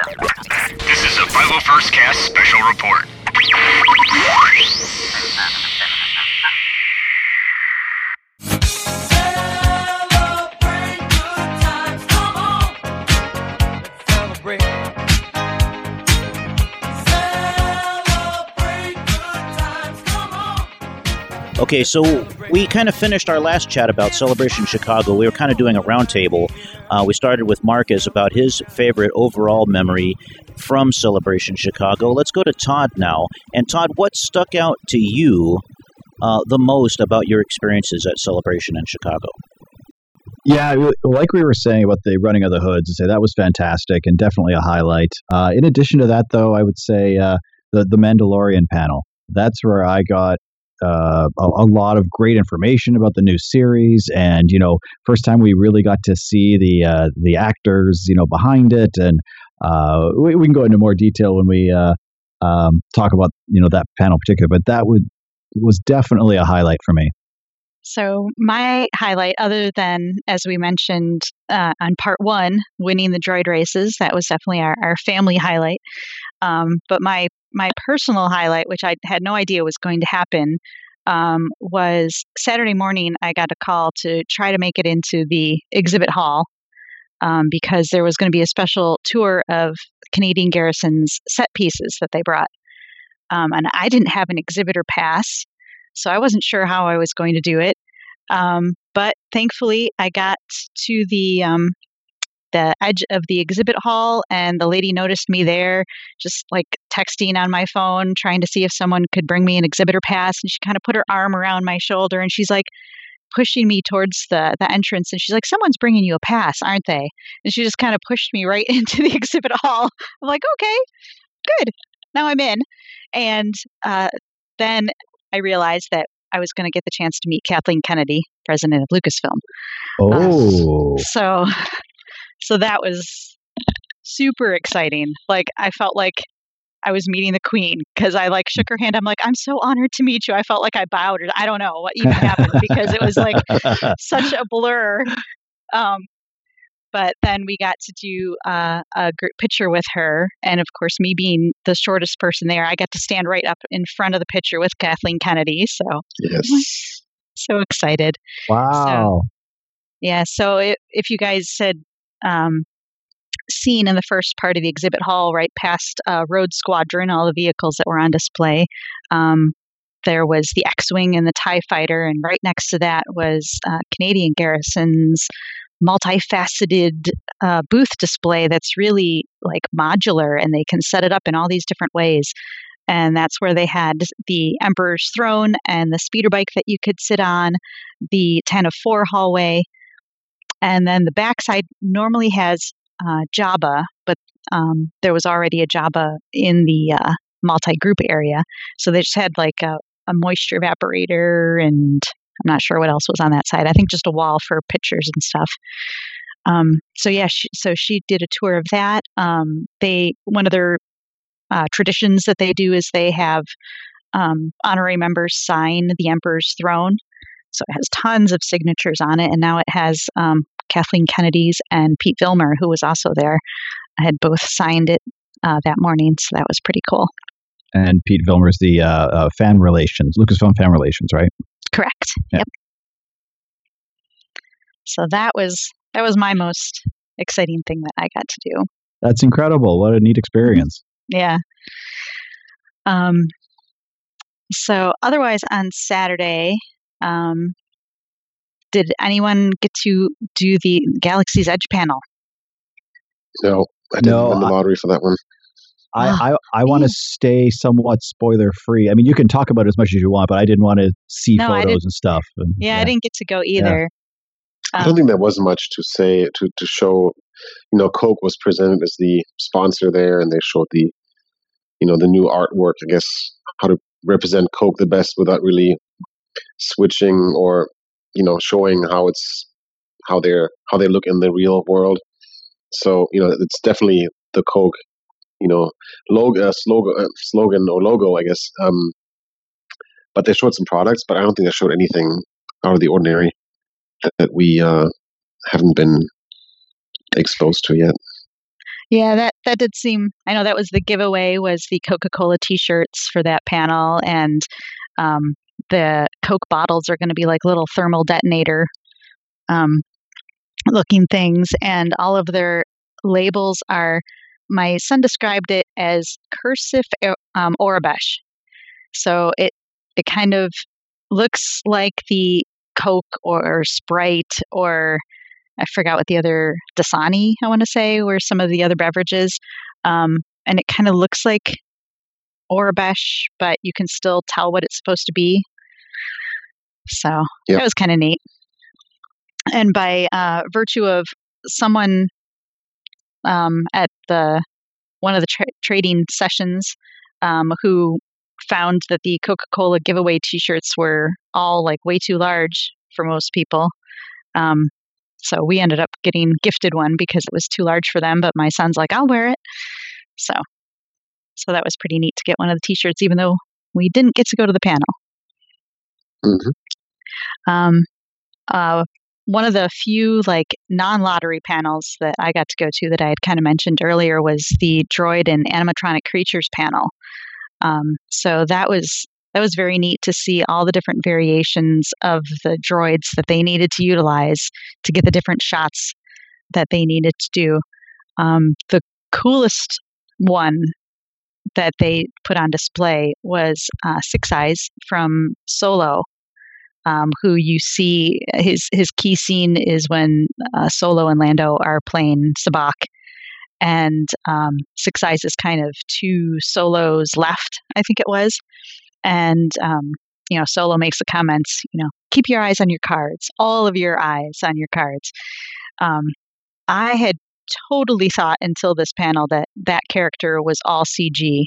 This is a 501st Cast special report. Okay, so we kind of finished our last chat about Celebration Chicago. We were kind of doing a roundtable. Uh, we started with Marcus about his favorite overall memory from Celebration Chicago. Let's go to Todd now. And Todd, what stuck out to you uh, the most about your experiences at Celebration in Chicago? Yeah, like we were saying about the running of the hoods, say that was fantastic and definitely a highlight. Uh, in addition to that, though, I would say uh, the the Mandalorian panel. That's where I got uh, a, a, lot of great information about the new series, and you know, first time we really got to see the uh, the actors, you know, behind it, and uh, we, we, can go into more detail when we uh, um, talk about you know that panel particular. But that would was definitely a highlight for me. So my highlight, other than as we mentioned uh, on part one, winning the droid races, that was definitely our, our family highlight. Um, but my my personal highlight, which I had no idea was going to happen, um, was Saturday morning. I got a call to try to make it into the exhibit hall um, because there was going to be a special tour of Canadian Garrison's set pieces that they brought. Um, and I didn't have an exhibitor pass, so I wasn't sure how I was going to do it. Um, but thankfully, I got to the um, the edge of the exhibit hall and the lady noticed me there just like texting on my phone trying to see if someone could bring me an exhibitor pass and she kind of put her arm around my shoulder and she's like pushing me towards the the entrance and she's like someone's bringing you a pass aren't they? And she just kind of pushed me right into the exhibit hall. I'm like okay good. Now i'm in. And uh, then i realized that I was going to get the chance to meet Kathleen Kennedy, president of Lucasfilm. Oh. Uh, so so that was super exciting. Like I felt like I was meeting the queen because I like shook her hand. I'm like, I'm so honored to meet you. I felt like I bowed. Or I don't know what even happened because it was like such a blur. Um, but then we got to do uh, a group picture with her, and of course, me being the shortest person there, I got to stand right up in front of the picture with Kathleen Kennedy. So yes, so excited. Wow. So, yeah. So it, if you guys said um, seen in the first part of the exhibit hall, right past uh, Rogue Squadron, all the vehicles that were on display. Um, there was the X Wing and the TIE Fighter, and right next to that was uh, Canadian Garrison's multifaceted uh, booth display that's really like modular and they can set it up in all these different ways. And that's where they had the Emperor's Throne and the speeder bike that you could sit on, the Tantive IV hallway, and then the backside normally has uh, Jabba, but um, there was already a Jabba in the uh, multi-group area, so they just had like a, a moisture evaporator, and I'm not sure what else was on that side. I think just a wall for pictures and stuff. Um, so yeah, she, so she did a tour of that. Um, they one of their uh, traditions that they do is they have um, honorary members sign the emperor's throne so it has tons of signatures on it, and now it has um, Kathleen Kennedy's and Pete Vilmur, who was also there, had both signed it uh, that morning, so that was pretty cool. And Pete Vilmur's the uh, uh, fan relations, Lucasfilm fan relations, right? Correct. Yep. yep. So that was that was my most exciting thing that I got to do. That's incredible! What a neat experience. Yeah. Um. So otherwise, on Saturday, um, did anyone get to do the Galaxy's Edge panel? No, I didn't no, win the lottery for that one. I, ah, I, I want to stay somewhat spoiler free. I mean, you can talk about it as much as you want, but I didn't want to see no, photos and stuff. And, yeah, yeah, I didn't get to go either. Yeah. Um, I don't think there was much to say to to show. You know, Coke was presented as the sponsor there, and they showed the, you know, the new artwork. I guess how to represent Coke the best without really switching or you know showing how it's how they're how they look in the real world. So you know it's definitely the Coke you know logo uh, slogan uh, slogan or logo I guess. Um, but they showed some products, but I don't think they showed anything out of the ordinary that, that we uh, haven't been exposed to yet. Yeah, that that did seem. I know that was the giveaway was the Coca Cola T-shirts for that panel, and um, the Coke bottles are going to be like little thermal detonator um, looking things, and all of their labels are. My son described it as cursive um, Aurebesh. So it it kind of looks like the Coke or Sprite or I forgot what the other Dasani I want to say were some of the other beverages, um, and it kind of looks like Aurebesh, but you can still tell what it's supposed to be. So Yep. that was kind of neat. And by uh, virtue of someone um, at the one of the tra- trading sessions um, who found that the Coca-Cola giveaway T-shirts were all like way too large for most people. Um, so we ended up getting gifted one because it was too large for them. But my son's like, "I'll wear it." So, so that was pretty neat to get one of the T-shirts, even though we didn't get to go to the panel. Mhm. Um, uh, one of the few like non-lottery panels that I got to go to that I had kind of mentioned earlier was the droid and animatronic creatures panel. Um, so that was that was very neat to see all the different variations of the droids that they needed to utilize to get the different shots that they needed to do. Um, the coolest one that they put on display was uh, Six Eyes from Solo, um, who you see his his key scene is when uh, Solo and Lando are playing Sabacc, and um, Six Eyes is kind of two Solos left, I think it was, and um, you know Solo makes the comments, you know, keep your eyes on your cards, all of your eyes on your cards. Um, I had totally thought until this panel that that character was all CG,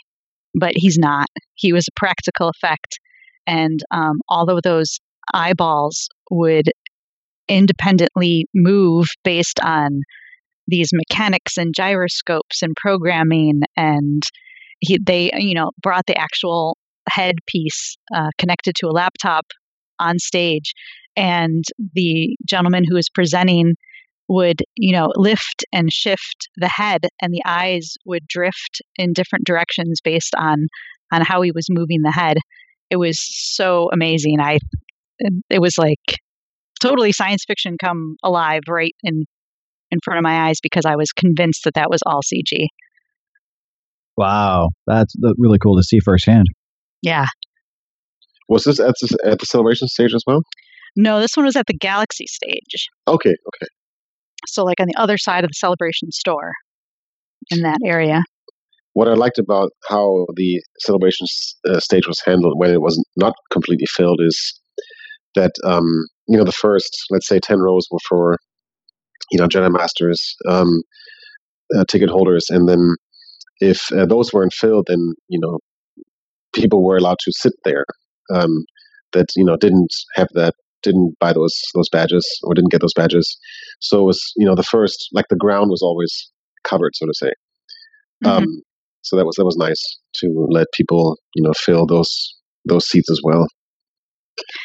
but he's not. He was a practical effect, and um, of those eyeballs would independently move based on these mechanics and gyroscopes and programming and he, they you know brought the actual head piece uh, connected to a laptop on stage. And the gentleman who was presenting would you know lift and shift the head and the eyes would drift in different directions based on on how he was moving the head. It was so amazing. I it was like totally science fiction come alive right in in front of my eyes because i was convinced that that was all cg Wow, that's really cool to see firsthand. yeah Was this at the, at the celebration stage as well? no this one was at the galaxy stage Okay, okay. so like on the other side of the celebration store in that area What I liked about how the celebration uh, stage was handled when it was not completely filled is that um, you know the first, let's say, ten rows were for you know Jedi Masters um, uh, ticket holders, and then if uh, those weren't filled, then you know people were allowed to sit there um, that you know didn't have that didn't buy those those badges or didn't get those badges. So it was you know the first like the ground was always covered, so to say. Mhm. Um, so that was that was nice to let people you know fill those those seats as well.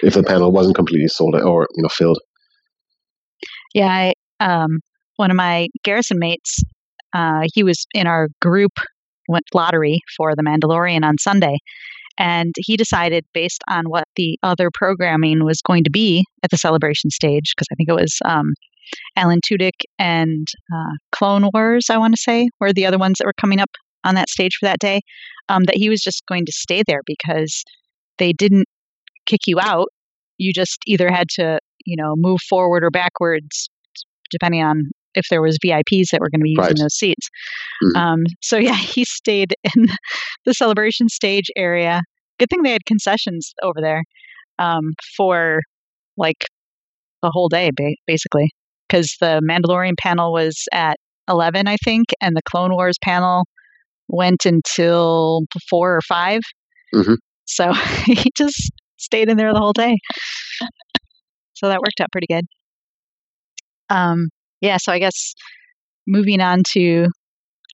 If the panel wasn't completely sold or you know filled. Yeah, I, um, one of my Garrison mates, uh, he was in our group went lottery for The Mandalorian on Sunday, and he decided based on what the other programming was going to be at the celebration stage, because I think it was um, Alan Tudyk and uh, Clone Wars, I want to say, were the other ones that were coming up on that stage for that day, um, that he was just going to stay there because they didn't kick you out. You just either had to, you know, move forward or backwards, depending on if there was VIPs that were going to be using Right. those seats. Mhm. Um, so yeah, he stayed in the celebration stage area. Good thing they had concessions over there um, for like the whole day, ba- basically, because the Mandalorian panel was at eleven, I think, and the Clone Wars panel went until four or 5 Mhm. So he just stayed in there the whole day. So that worked out pretty good. Um, yeah, so I guess moving on to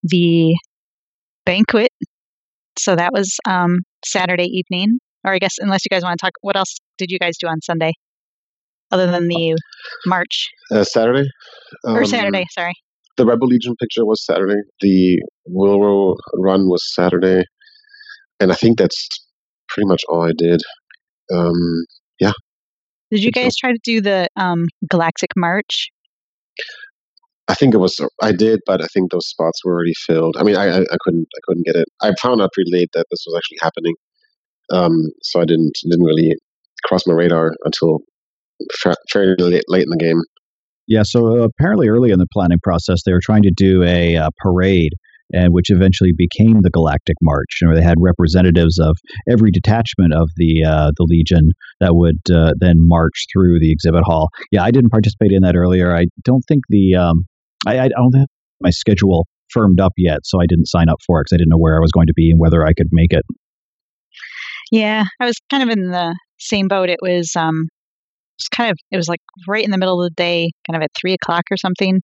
the banquet. So that was um, Saturday evening, or I guess unless you guys want to talk, what else did you guys do on Sunday, other than the march Uh, Saturday or Um, Saturday? Sorry. the Rebel Legion picture was Saturday. The Wilrow run was Saturday, and I think that's pretty much all I did. Um, yeah. Did you think so. guys try to do the um, Galactic March? I think it was I did, but I think those spots were already filled. I mean, I, I, I couldn't I couldn't get it. I found out pretty late that this was actually happening, um, so I didn't didn't really cross my radar until fa- fairly late, late in the game. Yeah, so uh, apparently early in the planning process, they were trying to do a uh, parade, and which eventually became the Galactic March, and where they had representatives of every detachment of the uh, the Legion that would uh, then march through the exhibit hall. Yeah, I didn't participate in that earlier. I don't think the um, I, I don't have my schedule firmed up yet, so I didn't sign up for it because I didn't know where I was going to be and whether I could make it. Yeah, I was kind of in the same boat. It was um, it was kind of it was like right in the middle of the day, kind of at three o'clock or something.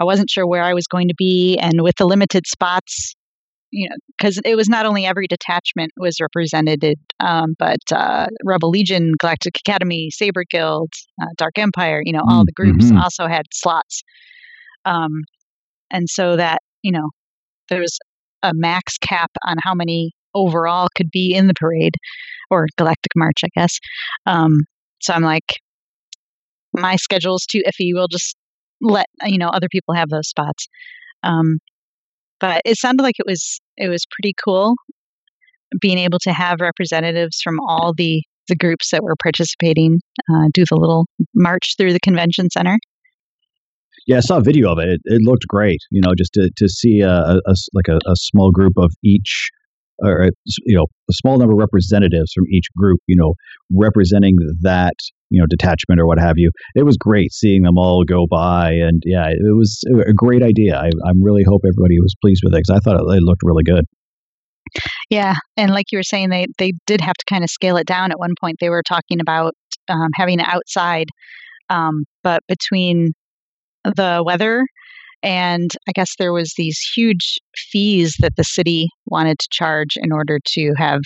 I wasn't sure where I was going to be, and with the limited spots, you know, because it was not only every detachment was represented, um, but uh, Rebel Legion, Galactic Academy, Saber Guild, uh, Dark Empire. You know, all the groups Mhm. also had slots, um, and so that you know there was a max cap on how many overall could be in the parade or Galactic March, I guess. Um, so I'm like, my schedule's too iffy. We'll just let you know other people have those spots. Um, but it sounded like it was it was pretty cool being able to have representatives from all the the groups that were participating uh, do the little march through the convention center. Yeah, I saw a video of it. It, it looked great. You know, just to, to see a, a- like a, a small group of each, or you know, a small number of representatives from each group. You know, representing that you know detachment or what have you. It was great seeing them all go by, and yeah, it, was a great idea. I I really hope everybody was pleased with it because I thought it, it looked really good. Yeah, and like you were saying, they they did have to kind of scale it down at one point. They were talking about um, having it outside, um, but between the weather and I guess there was these huge fees that the city wanted to charge in order to have,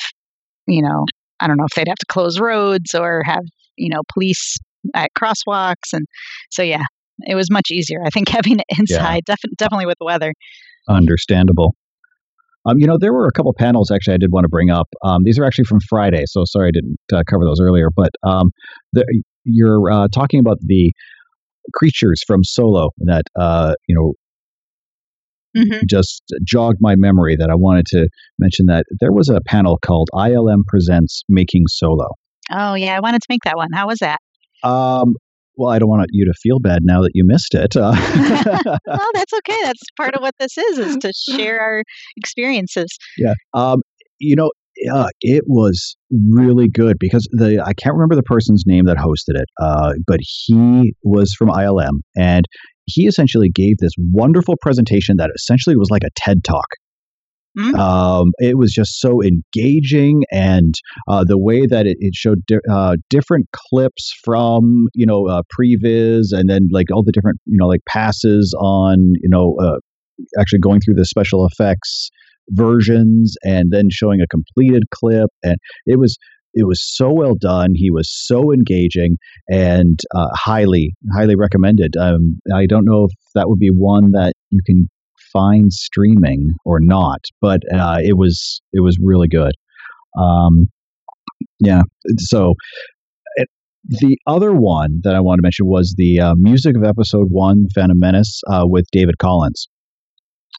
you know, I don't know if they'd have to close roads or have you know police at crosswalks, and so yeah, it was much easier. I think having it inside, defi- definitely with the weather. Understandable. Um, you know, there were a couple panels actually I did want to bring up. Um, these are actually from Friday, so sorry I didn't uh, cover those earlier. But um, the, you're uh, talking about the creatures from Solo that uh, you know hmm just jogged my memory that I wanted to mention that there was a panel called ILM presents Making Solo. Oh yeah, I wanted to make that one. How was that? Um, well, I don't want you to feel bad now that you missed it. Uh, well, that's okay. That's part of what this is, is to share our experiences. Yeah. Um, you know, uh, it was really good because the I can't remember the person's name that hosted it, uh, but he was from ILM and he essentially gave this wonderful presentation that essentially was like a TED talk. Mm. Um, it was just so engaging, and uh, the way that it, it showed di- uh, different clips from you know uh, previs, and then like all the different you know like passes on you know uh, actually going through the special effects versions and then showing a completed clip. And it was it was so well done. He was so engaging and uh, highly highly recommended. Um, i don't know if that would be one that you can find streaming or not but uh, it was it was really good. Um, yeah so it, the other one that i want to mention was the uh, music of episode one phantom menace uh, with david collins.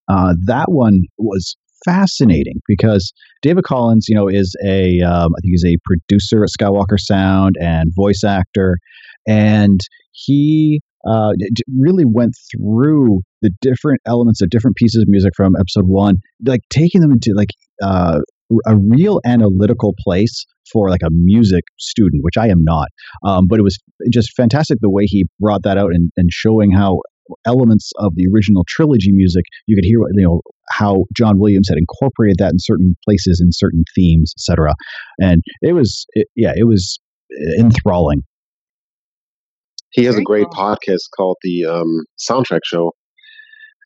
Uh, that one was fascinating because David Collins, you know, is a um, I think he's a producer at Skywalker Sound and voice actor, and he uh, really went through the different elements of different pieces of music from episode one, like taking them into like uh, a real analytical place for like a music student, which I am not. Um, but it was just fantastic the way he brought that out and, and showing how elements of the original trilogy music you could hear you know how John Williams had incorporated that in certain places in certain themes etc and it was it, yeah it was enthralling He has Very a great cool. podcast called the um, Soundtrack Show,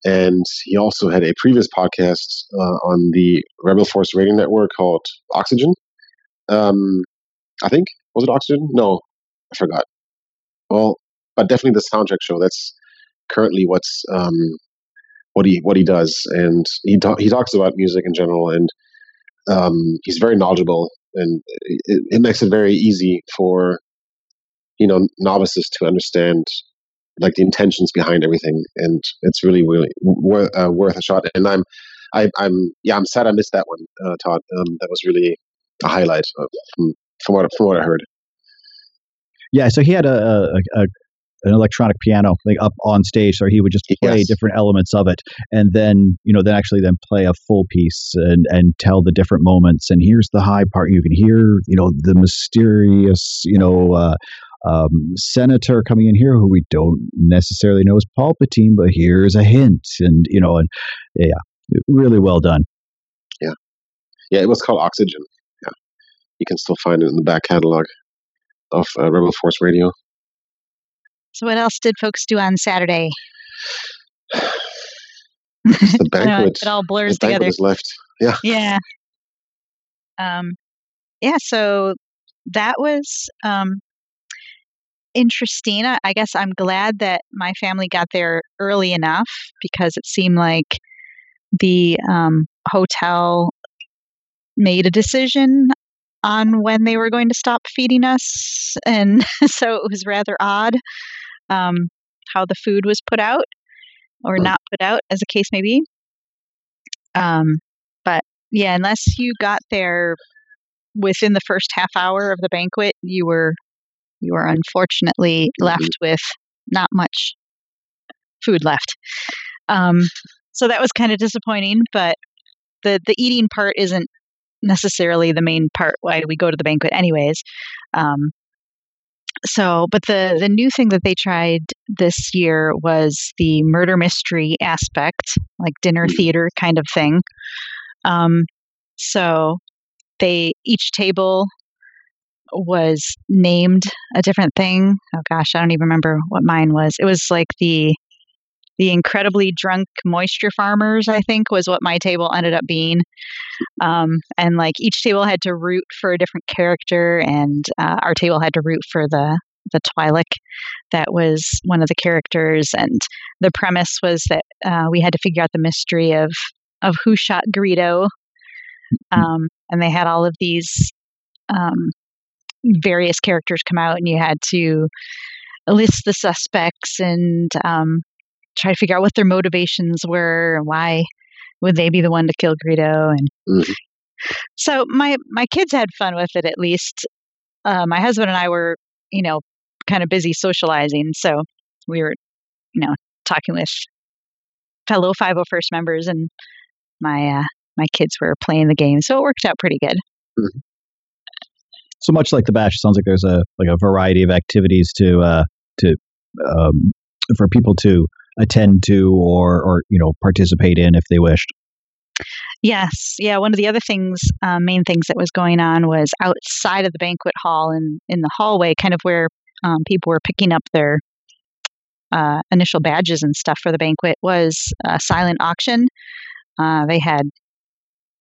and he also had a previous podcast uh, on the Rebel Force Radio Network called Oxygen. Um, I think was it Oxygen? No, I forgot. Well, but definitely the Soundtrack Show. That's currently what's um, what he what he does, and he ta- he talks about music in general, and um, he's very knowledgeable, and it, it makes it very easy for you know novices to understand like the intentions behind everything, and it's really really worth uh, worth a shot. And I'm I, I'm yeah I'm sad I missed that one, uh, Todd. Um, that was really a highlight uh, from from what from what I heard. Yeah, so he had a, a, a an electronic piano like up on stage so he would just play Yes. different elements of it and then you know then actually then play a full piece and and tell the different moments and here's the high part you can hear you know the mysterious you know uh um, senator coming in here who we don't necessarily know is Palpatine, but here's a hint, and you know, and yeah, really well done. Yeah, yeah, it was called Oxygen. Yeah, you can still find it in the back catalog of uh, Rebel Force Radio. So, what else did folks do on Saturday? The banquet, it all the blurs banquet together. left. Yeah, Yeah. Um, yeah. So that was um, interesting. I, I guess I'm glad that my family got there early enough because it seemed like the um, hotel made a decision on when they were going to stop feeding us, and so it was rather odd um, how the food was put out or not put out, as the case may be. Um, but yeah, unless you got there within the first half hour of the banquet, you were you were unfortunately Mhm. left with not much food left. Um, so that was kind of disappointing, but the the eating part isn't necessarily the main part why we go to the banquet anyways. Um, so, but the the new thing that they tried this year was the murder mystery aspect, like dinner Mm. theater kind of thing. Um, so they each table was named a different thing. Oh gosh, I don't even remember what mine was. It was like the the incredibly drunk moisture farmers. I think was what my table ended up being. Um, and like each table had to root for a different character, and uh, our table had to root for the the Twi'lek that was one of the characters. And the premise was that uh, we had to figure out the mystery of of who shot Greedo. Um, and they had all of these um, various characters come out, and you had to list the suspects and um, try to figure out what their motivations were and why would they be the one to kill Greedo. And Mhm. so my my kids had fun with it. At least uh, my husband and I were, you know, kind of busy socializing, so we were, you know, talking with fellow 501st members, and my uh, my kids were playing the game, so it worked out pretty good. So much like the bash, it sounds like there's a like a variety of activities to uh, to um, for people to attend to or or you know participate in if they wished. Yes, yeah. One of the other things, uh, main things that was going on was outside of the banquet hall and in the hallway, kind of where um, people were picking up their uh, initial badges and stuff for the banquet, was a silent auction. Uh, they had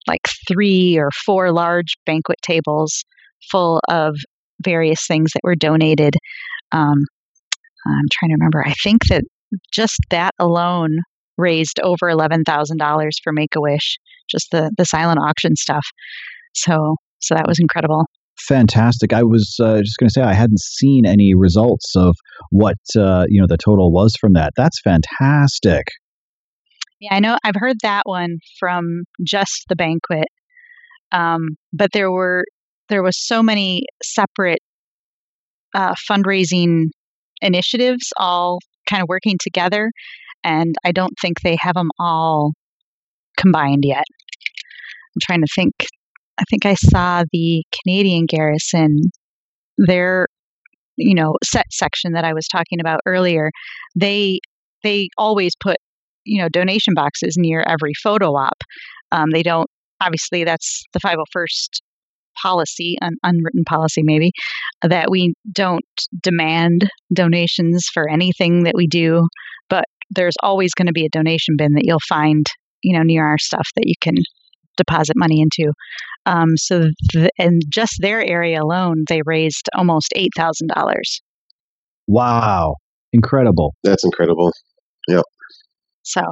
like three or four large banquet tables full of various things that were donated. Um, I'm trying to remember. I think that just that alone raised over eleven thousand dollars for Make a Wish just the the silent auction stuff. So so that was incredible. Fantastic. I was uh, just going to say I hadn't seen any results of what uh, you know the total was from that. That's fantastic. Yeah, I know I've heard that one from just the banquet. Um, but there were there was so many separate uh, fundraising initiatives all kind of working together and I don't think they have them all combined yet. I'm trying to think. I think I saw the Canadian Garrison, their you know set section that I was talking about earlier. They they always put you know donation boxes near every photo op. Um, they don't obviously that's the 501st policy, an unwritten policy maybe, that we don't demand donations for anything that we do, but there's always going to be a donation bin that you'll find you know near our stuff that you can deposit money into. Um, so th- and just their area alone, they raised almost eight thousand dollars. Wow, incredible. That's incredible. Yep. So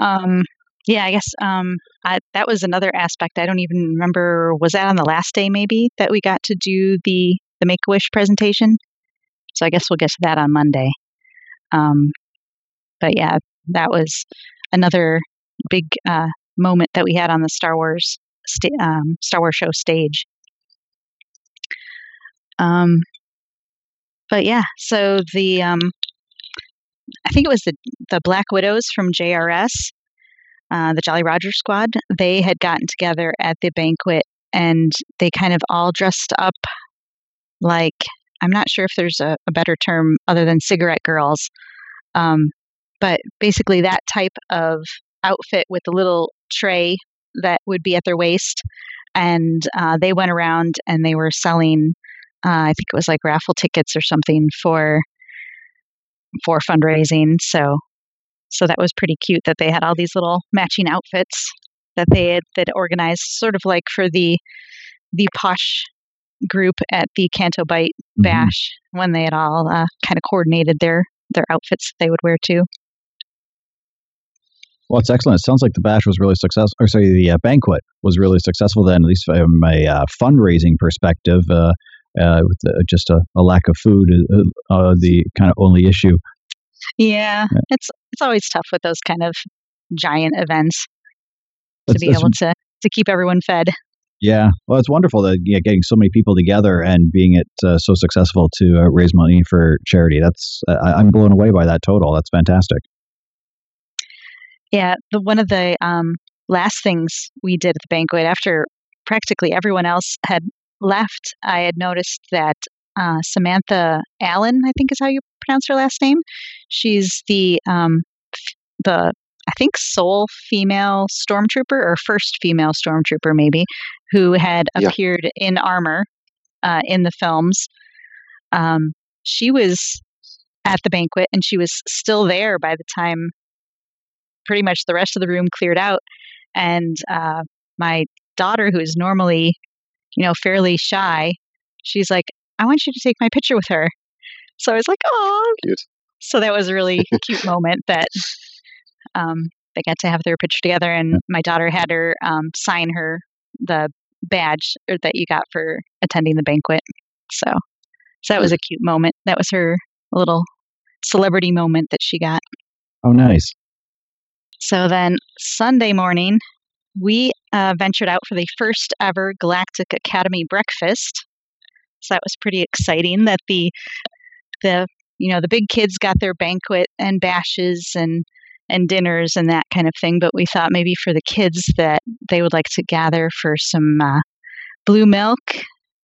Um, yeah, I guess um, I, that was another aspect. I don't even remember. Was that on the last day, maybe, that we got to do the the Make a Wish presentation? So I guess we'll get to that on Monday. Um, but yeah, that was another big uh, moment that we had on the Star Wars sta- um, Star Wars show stage. Um, but yeah, so the um, I think it was the the Black Widows from JRS, uh, the Jolly Roger Squad. They had gotten together at the banquet, and they kind of all dressed up like I'm not sure if there's a, a better term other than cigarette girls, um, but basically that type of outfit with a little tray that would be at their waist, and uh, they went around and they were selling. Uh, I think it was like raffle tickets or something for for fundraising. So so that was pretty cute that they had all these little matching outfits that they had that organized, sort of like for the the posh group at the Canto Bight Mhm. Bash when they had all uh, kind of coordinated their their outfits that they would wear too. Well, it's excellent. It sounds like the bash was really successful. Or sorry, the uh, banquet was really successful. Then, at least from a uh, fundraising perspective, uh, uh, with the, just a, a lack of food, uh, uh, the kind of only issue. Yeah, it's it's always tough with those kind of giant events to That's- be that's- able to to keep everyone fed. Yeah, well, it's wonderful that yeah, getting so many people together and being it uh, so successful to uh, raise money for charity. That's I, I'm blown away by that total. That's fantastic. Yeah, the one of the um, last things we did at the banquet after practically everyone else had left, I had noticed that uh, Samantha Alleyne, I think is how you pronounce her last name. She's the um, the I think sole female stormtrooper or first female stormtrooper maybe who had Yeah. appeared in armor uh, in the films. Um, she was at the banquet and she was still there by the time pretty much the rest of the room cleared out. And uh, my daughter, who is normally, you know, fairly shy, she's like, I want you to take my picture with her. So I was like, oh, Cute. So that was a really cute moment that um, they got to have their picture together. And my daughter had her um, sign her the badge that you got for attending the banquet. So, so that was a cute moment. That was her little celebrity moment that she got. Oh, nice. So then Sunday morning, we uh, ventured out for the first ever Galactic Academy breakfast. So that was pretty exciting that the the you know the big kids got their banquet and bashes and and dinners and that kind of thing. But we thought maybe for the kids that they would like to gather for some uh, blue milk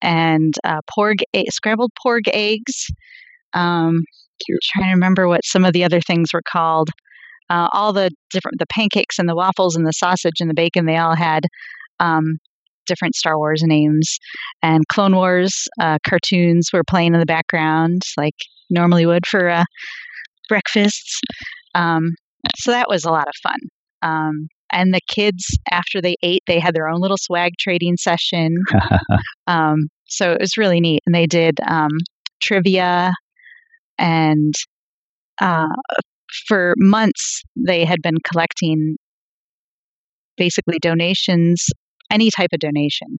and uh, porg e- scrambled porg eggs. Um. Trying to remember what some of the other things were called uh, all the different the pancakes and the waffles and the sausage and the bacon they all had um, different Star Wars names and Clone Wars uh, cartoons were playing in the background like normally would for uh, breakfasts. Um, so that was a lot of fun. Um, and the kids, after they ate, they had their own little swag trading session. Um, so it was really neat. And they did um, trivia and uh, for months they had been collecting basically donations, any type of donation.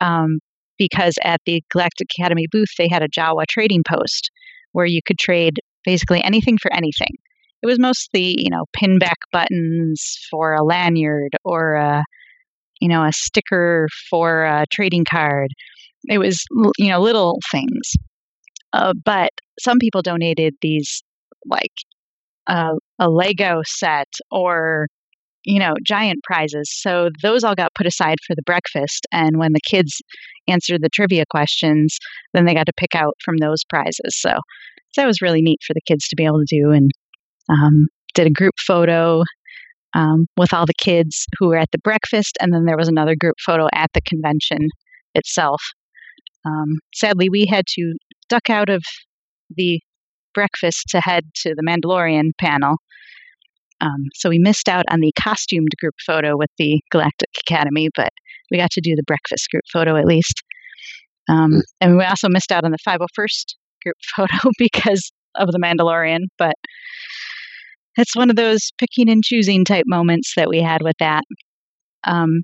Um, because at the Galactic Academy booth, they had a Jawa trading post where you could trade basically anything for anything. It was mostly, you know, pinback buttons for a lanyard or a, you know, a sticker for a trading card. It was, you know, little things. Uh, but some people donated these, like uh, a Lego set or, you know, giant prizes. So those all got put aside for the breakfast. And when the kids answered the trivia questions, then they got to pick out from those prizes. So, so that was really neat for the kids to be able to do. And um, did a group photo um, with all the kids who were at the breakfast, and then there was another group photo at the convention itself. Um, sadly, we had to duck out of the breakfast to head to the Mandalorian panel. Um, so we missed out on the costumed group photo with the Galactic Academy, but we got to do the breakfast group photo at least. Um, and we also missed out on the 501st group photo because of the Mandalorian, but it's one of those picking and choosing type moments that we had with that. Um,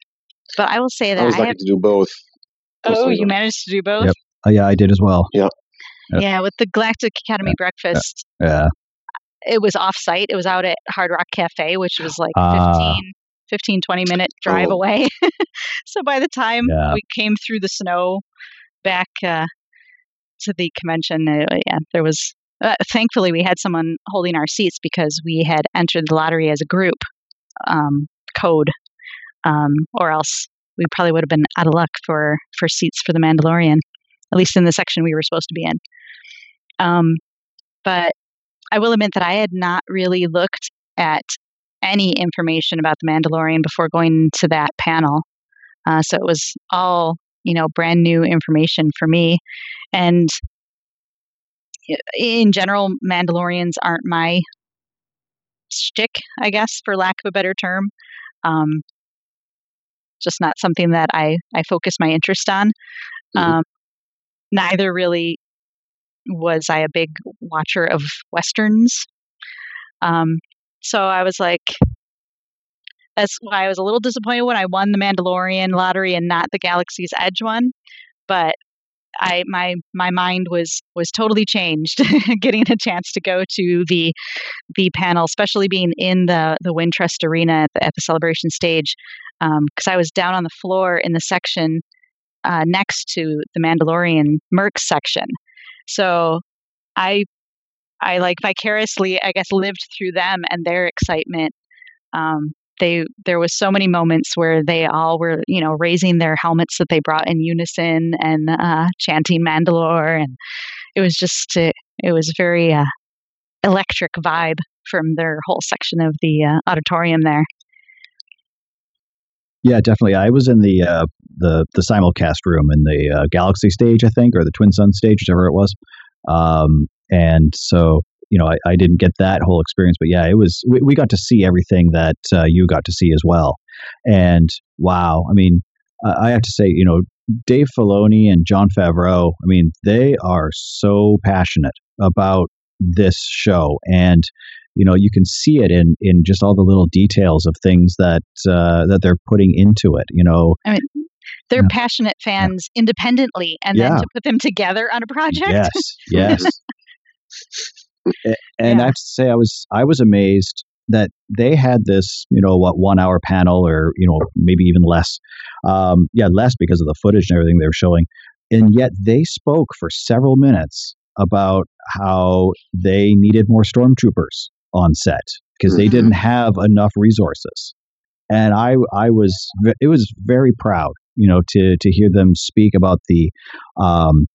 but I will say that I was I have, to do both. oh, personally. you managed to do both. Yep. Uh, yeah, I did as well. Yeah. Yeah, with the Galactic Academy breakfast, Yeah. It was off site. It was out at Hard Rock Cafe, which was like Ah. 15, 15 20 minute drive Oh. away. so by the time Yeah. we came through the snow back uh, to the convention, uh, yeah, there was. Uh, thankfully, we had someone holding our seats because we had entered the lottery as a group um, code, um, or else we probably would have been out of luck for for seats for the Mandalorian, at least in the section we were supposed to be in. Um, but I will admit that I had not really looked at any information about the Mandalorian before going to that panel. Uh, so it was all, you know, brand new information for me. And in general, Mandalorians aren't my shtick, I guess, for lack of a better term. Um, just not something that I, I focus my interest on. Mhm. Um, neither really was I a big watcher of westerns. Um, so I was like, that's why I was a little disappointed when I won the Mandalorian lottery and not the Galaxy's Edge one. But I my my mind was was totally changed getting a chance to go to the the panel, especially being in the the Wintrust Arena at the, at the celebration stage, because I was down on the floor in the section uh, next to the Mandalorian Merc section. So I I like vicariously, I guess, lived through them and their excitement. Um, they there was so many moments where they all were, you know, raising their helmets that they brought in unison and uh, chanting Mandalore, and it was just uh, it was very uh, electric vibe from their whole section of the uh, auditorium there. Yeah, definitely. I was in the uh, the the simulcast room in the uh, Galaxy stage, I think, or the Twin Sun stage, whichever it was. Um, and so, you know, I, I didn't get that whole experience, but yeah, it was. We, we got to see everything that uh, you got to see as well. And wow, I mean, I have to say, you know, Dave Filoni and Jon Favreau. I mean, they are so passionate about this show, and you know you can see it in in just all the little details of things that uh, that they're putting into it you know They're Yeah. passionate fans independently, and then to put them together on a project. yes yes and Yeah. i have to say i was i was amazed that they had this you know what one hour panel or you know maybe even less um yeah less because of the footage and everything they were showing and yet they spoke for several minutes about how they needed more stormtroopers on set because they Mhm. didn't have enough resources and i i was it was very proud you know to to hear them speak about the um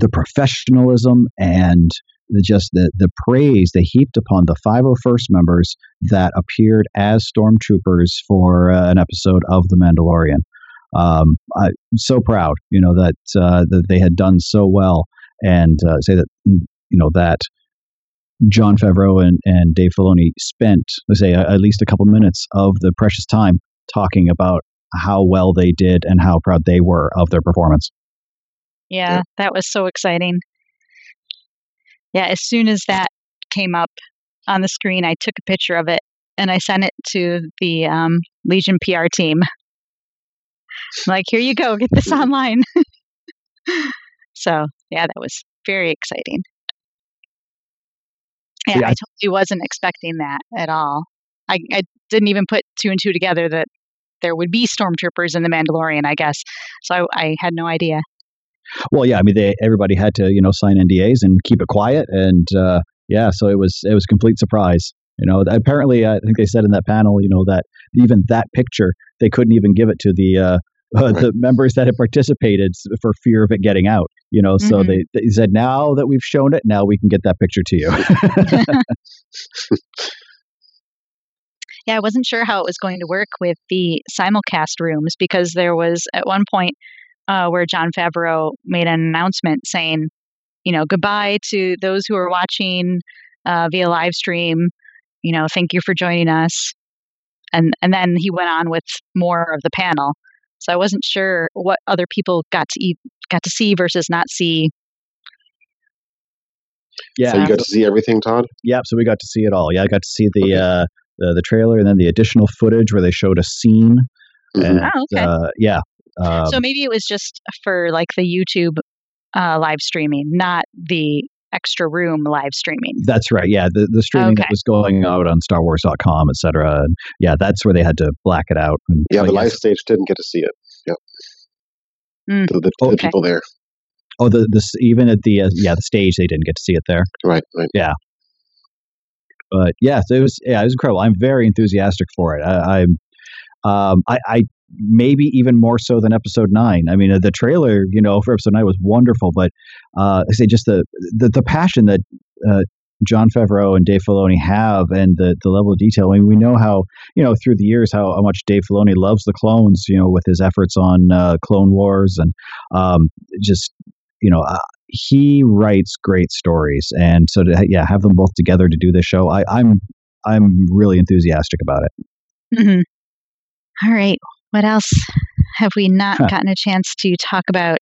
the professionalism and the, just the the praise they heaped upon the 501st members that appeared as stormtroopers for uh, an episode of the mandalorian um i'm so proud you know that uh, that they had done so well and uh, say that you know that Jon Favreau and, and Dave Filoni spent, let's say, at least a couple minutes of the precious time talking about how well they did and how proud they were of their performance. Yeah, Yeah. that was so exciting. Yeah, as soon as that came up on the screen, I took a picture of it and I sent it to the um, Legion PR team. like, here you go, get this online. so, yeah, that was very exciting. Yeah, Yeah, I totally wasn't expecting that at all. I, I didn't even put two and two together that there would be stormtroopers in the Mandalorian, I guess. So I, I had no idea. Well, yeah, I mean, they everybody had to you know sign NDAs and keep it quiet, and uh, yeah, so it was it was complete surprise. You know, apparently, I think they said in that panel, you know, that even that picture they couldn't even give it to the uh, uh, the members that had participated for fear of it getting out. You know, so Mhm. they, they said now that we've shown it, now we can get that picture to you. Yeah, I wasn't sure how it was going to work with the simulcast rooms because there was at one point uh, where Jon Favreau made an announcement saying, you know, goodbye to those who are watching uh, via live stream. You know, thank you for joining us. And and then he went on with more of the panel. So I wasn't sure what other people got to eat, got to see versus not see. Yeah, So you got to see everything, Todd. Yep. So we got to see it all. Yeah, I got to see the uh, the, the trailer and then the additional footage where they showed a scene. Mhm. And Oh, okay. uh, yeah, um, so maybe it was just for like the YouTube uh, live streaming, not the extra room live streaming. that's right. Yeah, the the streaming that was going out on StarWars.com, et cetera. And yeah, that's where they had to black it out. And, Yeah, but the yes. live stage didn't get to see it. Yep. Mm. The, the, the Okay. people there. Oh, the this even at the uh, yeah the stage they didn't get to see it there. Right, right. Yeah, but yeah, so it was yeah it was incredible. I'm very enthusiastic for it. I, I'm um, I, I maybe even more so than episode nine. I mean, the trailer, you know, for episode nine was wonderful, but uh, I say just the the, the passion that uh, Jon Favreau and Dave Filoni have, and the the level of detail. I mean, we know how you know through the years how, how much Dave Filoni loves the clones. You know, with his efforts on uh, Clone Wars and um, just you know. Uh, he writes great stories, and so to yeah have them both together to do this show, I, I'm I'm really enthusiastic about it. hmm All right. What else have we not Huh. gotten a chance to talk about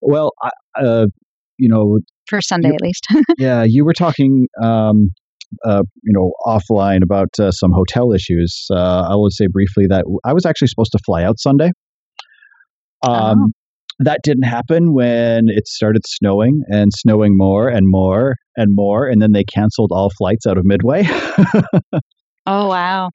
Well, I, uh, you know, for Sunday at least? yeah, you were talking, um, uh, you know, offline about uh, some hotel issues. Uh, I will say briefly that I was actually supposed to fly out Sunday. Um, Oh. That didn't happen when it started snowing and snowing more and more and more, and then they canceled all flights out of Midway. oh wow.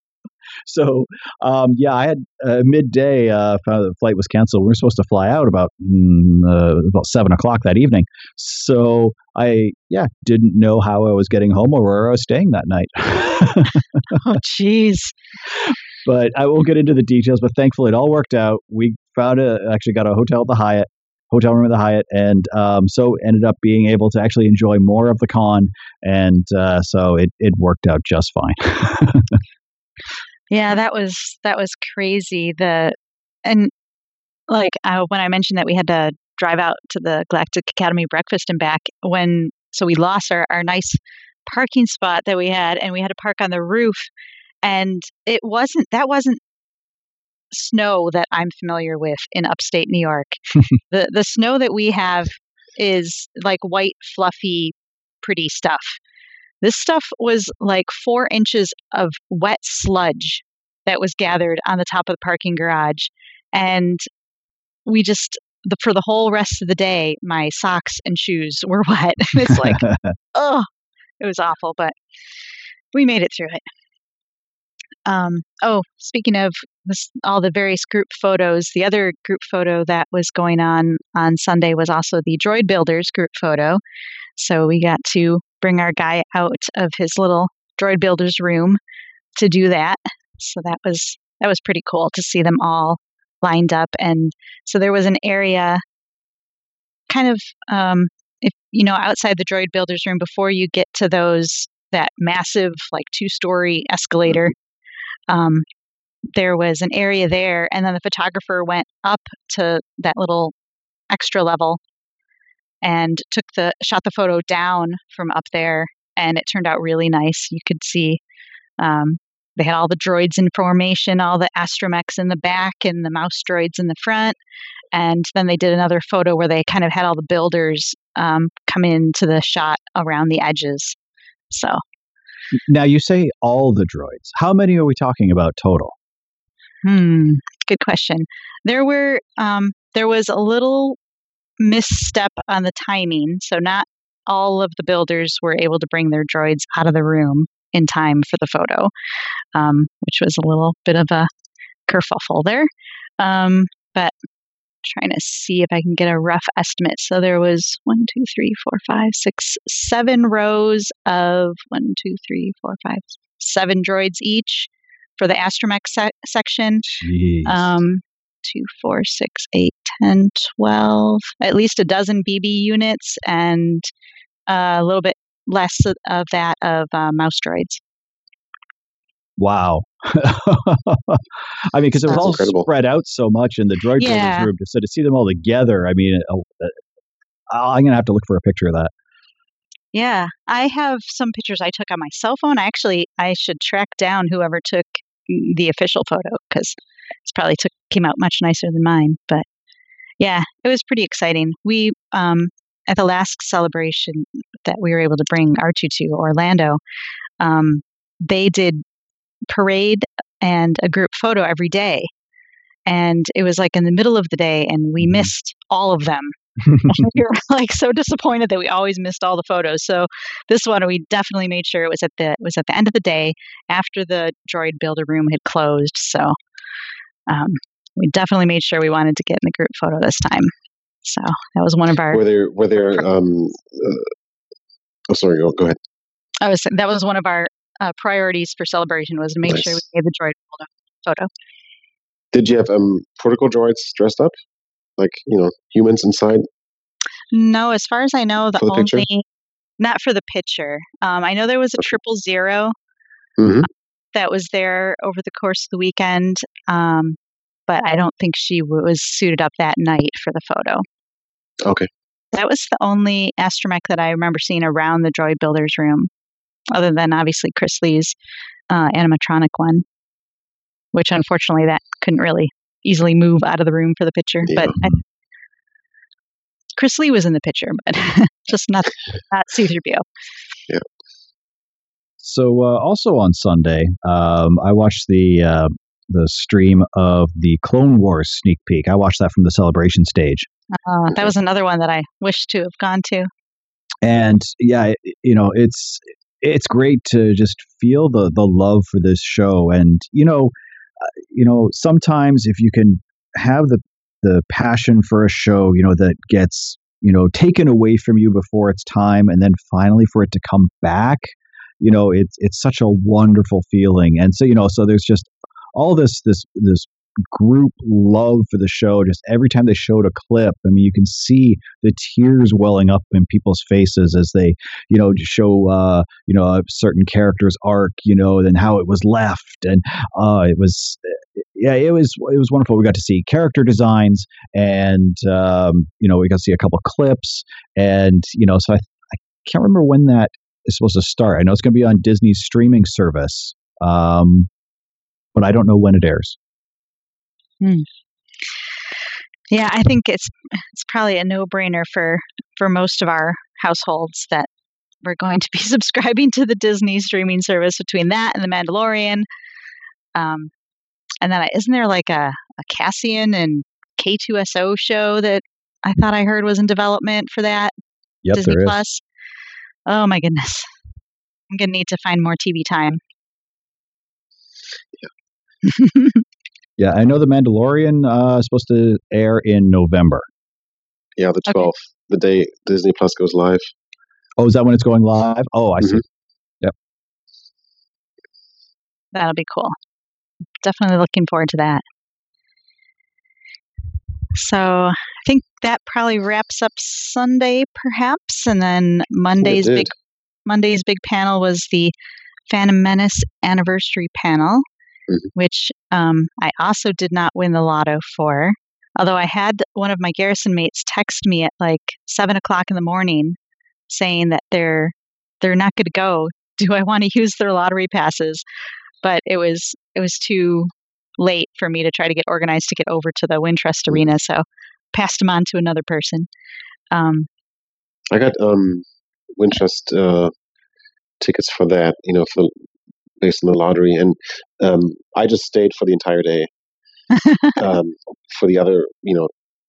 So um, yeah, I had uh, midday uh, found the flight was canceled. We were supposed to fly out about mm, uh, about seven o'clock that evening. So I yeah didn't know how I was getting home or where I was staying that night. Oh jeez. but I won't get into the details. But thankfully, it all worked out. We found a actually got a hotel at the Hyatt. Hotel room at the Hyatt, and um, so ended up being able to actually enjoy more of the con, and uh, so it, it worked out just fine. Yeah, that was that was crazy. The and like uh, when I mentioned that we had to drive out to the Galactic Academy breakfast and back when so we lost our, our nice parking spot that we had and we had to park on the roof and it wasn't that wasn't snow that I'm familiar with in upstate New York. the the snow that we have is like white fluffy pretty stuff. This stuff was like four inches of wet sludge that was gathered on the top of the parking garage. And we just, the, for the whole rest of the day, my socks and shoes were wet. it's like, oh, it was awful, but we made it through it. Um, oh, speaking of this, all the various group photos, the other group photo that was going on on Sunday was also the Droid Builders group photo. So we got to bring our guy out of his little Droid Builders room to do that. So that was that was pretty cool to see them all lined up, and so there was an area, kind of, um, if you know, outside the Droid Builders room before you get to those that massive like two story escalator. Um, there was an area there, and then the photographer went up to that little extra level and took the shot the photo down from up there, and it turned out really nice. You could see um, they had all the droids in formation, all the astromechs in the back, and the mouse droids in the front. And then they did another photo where they kind of had all the builders um, come into the shot around the edges. So now you say all the droids. How many are we talking about total? Hmm. Good question. There were um, there was a little misstep on the timing, so not all of the builders were able to bring their droids out of the room in time for the photo, um, which was a little bit of a kerfuffle there. Um, but trying to see if I can get a rough estimate. So there was one, two, three, four, five, six, seven rows of one, two, three, four, five, seven droids each for the astromech se- section. Um, two, four, six, eight, ten, twelve. At least a dozen BB units, and uh, a little bit less of- that of uh, mouse droids. wow. I mean, because it was That's all incredible. spread out so much in the droid Yeah. room. So to see them all together, I mean, uh, uh, I'm gonna have to look for a picture of that. Yeah, I have some pictures I took on my cell phone. I actually I should track down whoever took the official photo because it's probably took came out much nicer than mine. But yeah, it was pretty exciting. We um, at the last celebration that we were able to bring R2 to Orlando, um, they did parade and a group photo every day. And it was like in the middle of the day, and we Mhm. missed all of them. we were like so disappointed that we always missed all the photos. So this one, we definitely made sure it was at the it was at the end of the day after the droid builder room had closed. So um, we definitely made sure we wanted to get in the group photo this time. So that was one of our. Were there were there um uh, oh sorry go, go ahead I was that was one of our uh, priorities for celebration was to make sure we Nice. gave the droid photo. photo. did you have um protocol droids dressed up like you know humans inside No, as far as I know, the, the only picture? not for the picture. Um, I know there was a triple zero hmm that was there over the course of the weekend, um, but I don't think she w- was suited up that night for the photo. okay That was the only astromech that I remember seeing around the droid builders room, other than obviously Chris Lee's uh, animatronic one, which unfortunately that couldn't really easily move out of the room for the picture. But I, Chris Lee was in the picture, but just not not C-3PO. So uh, also on Sunday, um, I watched the uh, the stream of the Clone Wars sneak peek. I watched that from the celebration stage, Uh, that was another one that I wish to have gone to. and yeah, you know, it's it's great to just feel the the love for this show, and you know, you know, sometimes if you can have the the passion for a show, you know, that gets you know taken away from you before its time, and then finally for it to come back, you know, it's it's such a wonderful feeling, and so you know, so there's just all this this this group love for the show. Just every time they showed a clip i mean you can see the tears welling up in people's faces as they you know show uh you know a certain character's arc you know and how it was left and uh it was yeah it was it was wonderful. We got to see character designs and um you know we got to see a couple clips and you know so i, I can't remember when that is supposed to start. I know it's going to be on disney's streaming service um but i don't know when it airs Yeah, I think it's it's probably a no-brainer for for most of our households that we're going to be subscribing to the Disney streaming service between that and The Mandalorian. Um, and then I- isn't there like a, a Cassian and K2SO show that I thought I heard was in development for that yep Disney there is Plus? Oh my goodness, I'm gonna need to find more TV time. Yeah, I know the Mandalorian uh, is supposed to air in November. yeah the Okay. 12th the day disney plus goes live Oh, is that when it's going live? Oh, I see. Yep. That'll be cool. Definitely looking forward to that. So I think that probably wraps up Sunday, perhaps, and then Monday's big Monday's big panel was the Phantom Menace anniversary panel, Mhm. which um, I also did not win the lotto for. Although I had one of my garrison mates text me at like seven o'clock in the morning, saying that they're they're not going to go. Do I want to use their lottery passes? But it was it was too late for me to try to get organized to get over to the Wintrust Arena, so passed them on to another person. Um, i got um Wintrust uh tickets for that you know for based on the lottery and um i just stayed for the entire day. Um for the other you know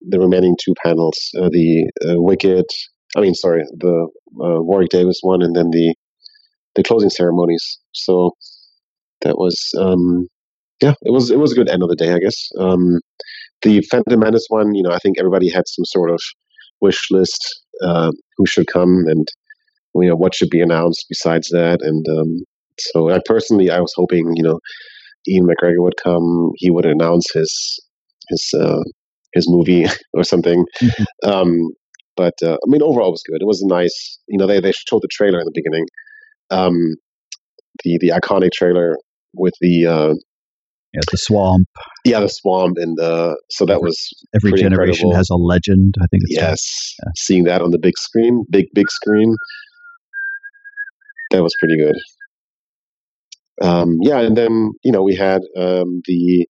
the remaining two panels uh, the uh, wicked i mean sorry the uh, warwick davis one and then the the closing ceremonies. So that was um yeah it was it was a good end of the day i guess. Um the phantom menace one you know i think everybody had some sort of wish list uh, who should come and you know what should be announced besides that and um so i personally i was hoping you know Ewan McGregor would come he would announce his his uh his movie or something Mhm. um but uh, i mean overall it was good it was a nice you know they they showed the trailer in the beginning um the the iconic trailer with the uh Yeah, the swamp. yeah the swamp and uh so that was Every generation incredible. has a legend. I think it's yes seeing that on the big screen big big screen that was pretty good um yeah and then you know we had um the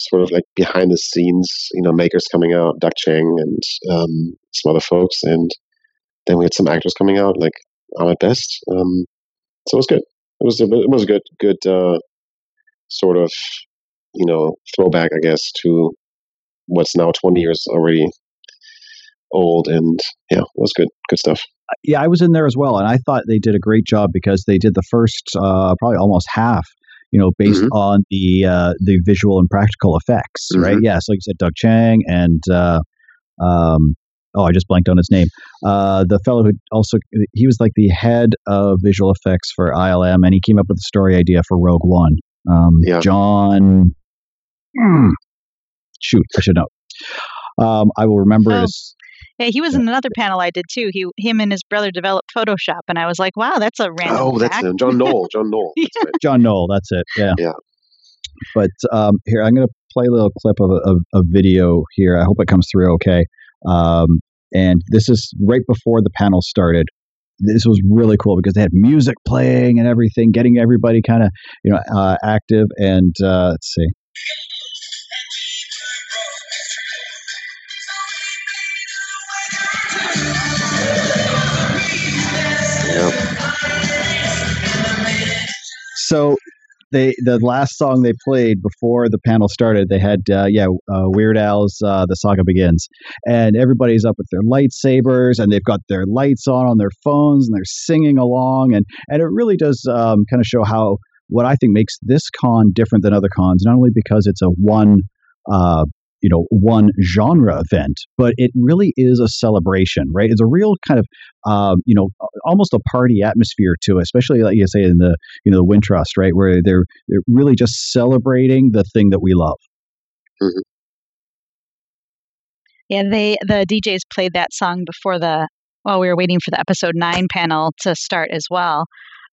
sort of like behind the scenes you know makers coming out Doug Chiang and um some other folks and then we had some actors coming out, like Ahmed Best. Um, so it was good. It was a, it was a good good uh, sort of you know throwback, I guess, to what's now 20 years already old, and yeah, it was good good stuff. Yeah, I was in there as well, and I thought they did a great job because they did the first uh, probably almost half you know, based mm-hmm. on the uh, the visual and practical effects, mm-hmm. right? Yes, like you said, Doug Chiang and uh, um, oh, I just blanked on his name. Uh, the fellow who also he was like the head of visual effects for ILM, and he came up with the story idea for Rogue One. Um, yeah. John, mm, shoot, I should know. Um, I will remember oh. his. Yeah, he was yeah. in another panel I did too. He, him, and his brother developed Photoshop, and I was like, "Wow, that's a random." Oh, that's him, John Knoll. John Knoll. yeah. right. John Knoll. That's it. Yeah. Yeah. But um, here, I'm going to play a little clip of a, a, video here. I hope it comes through okay. Um, and this is right before the panel started. This was really cool because they had music playing and everything, getting everybody kind of you know uh, active. And uh, let's see. So they the last song they played before the panel started, they had uh, yeah uh, Weird Al's uh, "The Saga Begins," and everybody's up with their lightsabers and they've got their lights on on their phones and they're singing along, and and it really does um, kind of show how what I think makes this con different than other cons, not only because it's a one uh, you know one genre event but it really is a celebration right? It's a real kind of um, you know almost a party atmosphere to it especially like you say in the you know the wintrust right? Where they're they're really just celebrating the thing that we love. Mm-hmm. yeah they the djs played that song before the while we were waiting for the episode 9 panel to start as well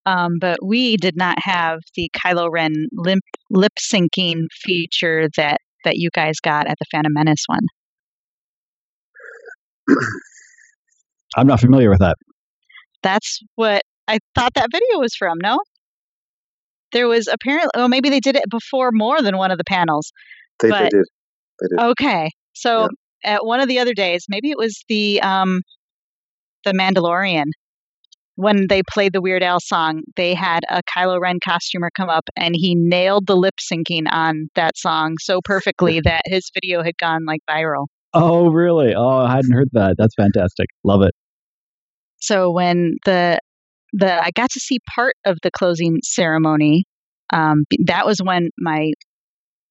um, but we did not have the Kylo Ren lip, lip syncing feature that that you guys got at the Phantom Menace one? I'm not familiar with that. That's what I thought that video was from, no? There was apparently, oh, maybe they did it before more than one of the panels. They, but, they did. They did. Okay. So yeah. at one of the other days, maybe it was the um, the Mandalorian when they played the Weird Al song, they had a Kylo Ren costumer come up and he nailed the lip syncing on that song so perfectly that his video had gone like viral. Oh, really? Oh, I hadn't heard that. That's fantastic. Love it. So when the the I got to see part of the closing ceremony, um, that was when my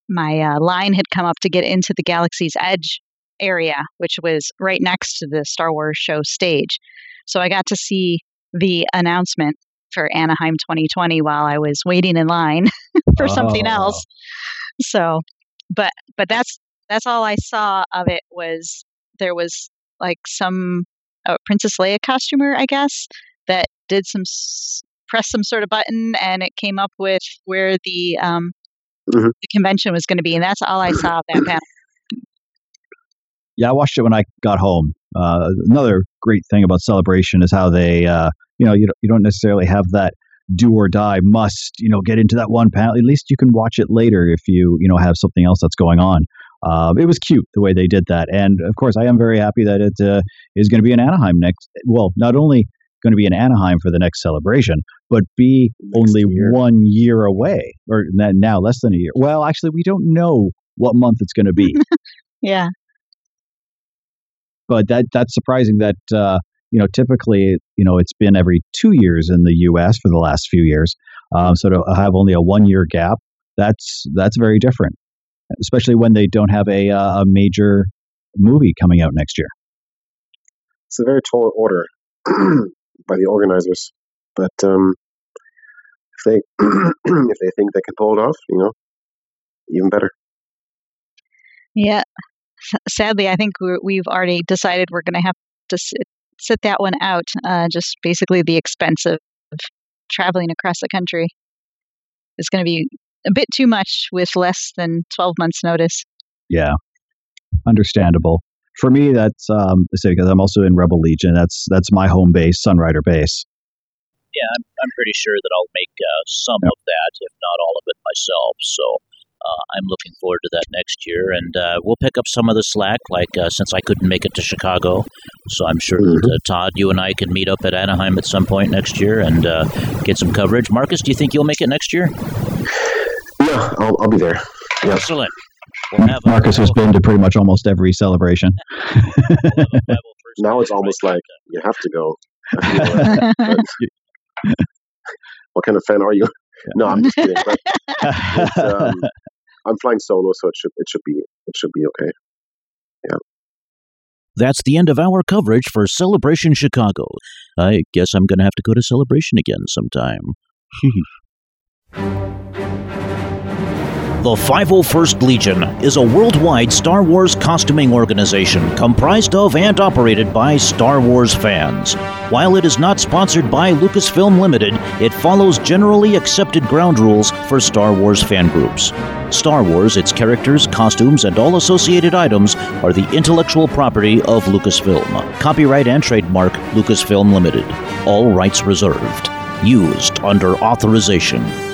my uh, line had come up to get into the Galaxy's Edge area, which was right next to the Star Wars show stage. So I got to see the announcement for Anaheim 2020 while I was waiting in line for oh. something else. So, but but that's that's all I saw of it was there was like some uh, Princess Leia costumer, I guess, that did some press some sort of button and it came up with where the um mm-hmm. the convention was going to be, and that's all I saw of that panel. Yeah, I watched it when I got home. Uh, another great thing about celebration is how they, uh, you know, you don't, you don't necessarily have that do or die must, you know, get into that one panel. At least you can watch it later if you, you know, have something else that's going on. Uh, it was cute the way they did that, and of course, I am very happy that it uh, is going to be in Anaheim next. Well, not only going to be in Anaheim for the next celebration, but be next only year. one year away, or now less than a year. Well, actually, we don't know what month it's going to be. yeah but that that's surprising that uh, you know typically you know it's been every two years in the U.S. for the last few years. Um, so to have only a one year gap, that's that's very different, especially when they don't have a uh, a major movie coming out next year. It's a very tall order by the organizers, but um, if they if they think they can pull it off, you know, even better. Yeah, sadly, I think we have already decided we're going to have to sit, sit that one out. Uh, just basically the expense of traveling across the country is going to be a bit too much with less than 12 months' notice. Yeah, understandable. For me, that's um, because I'm also in Rebel Legion. That's that's my home base, Sunrider base. Yeah, I'm, I'm pretty sure that I'll make uh, some of that, if not all of it myself. So uh, I'm looking forward to that next year, and uh, we'll pick up some of the slack. Like uh, since I couldn't make it to Chicago, so I'm sure Mhm. that uh, Todd, you and I can meet up at Anaheim at some point next year and uh, get some coverage. Marcus, do you think you'll make it next year? Yeah, I'll, I'll be there. Yeah. Excellent. We'll have Marcus has been to pretty much almost every celebration. we'll have a Bible first Now it's almost like you have to go. I feel, but- what kind of fan are you? No, I'm just kidding. Um, I'm flying solo, so it should it should be it should be okay. Yeah. That's the end of our coverage for Celebration Chicago. I guess I'm going to have to go to Celebration again sometime. The 501st Legion is a worldwide Star Wars costuming organization comprised of and operated by Star Wars fans. While it is not sponsored by Lucasfilm Limited, it follows generally accepted ground rules for Star Wars fan groups. Star Wars, its characters, costumes, and all associated items are the intellectual property of Lucasfilm. Copyright and trademark Lucasfilm Limited. All rights reserved. Used under authorization.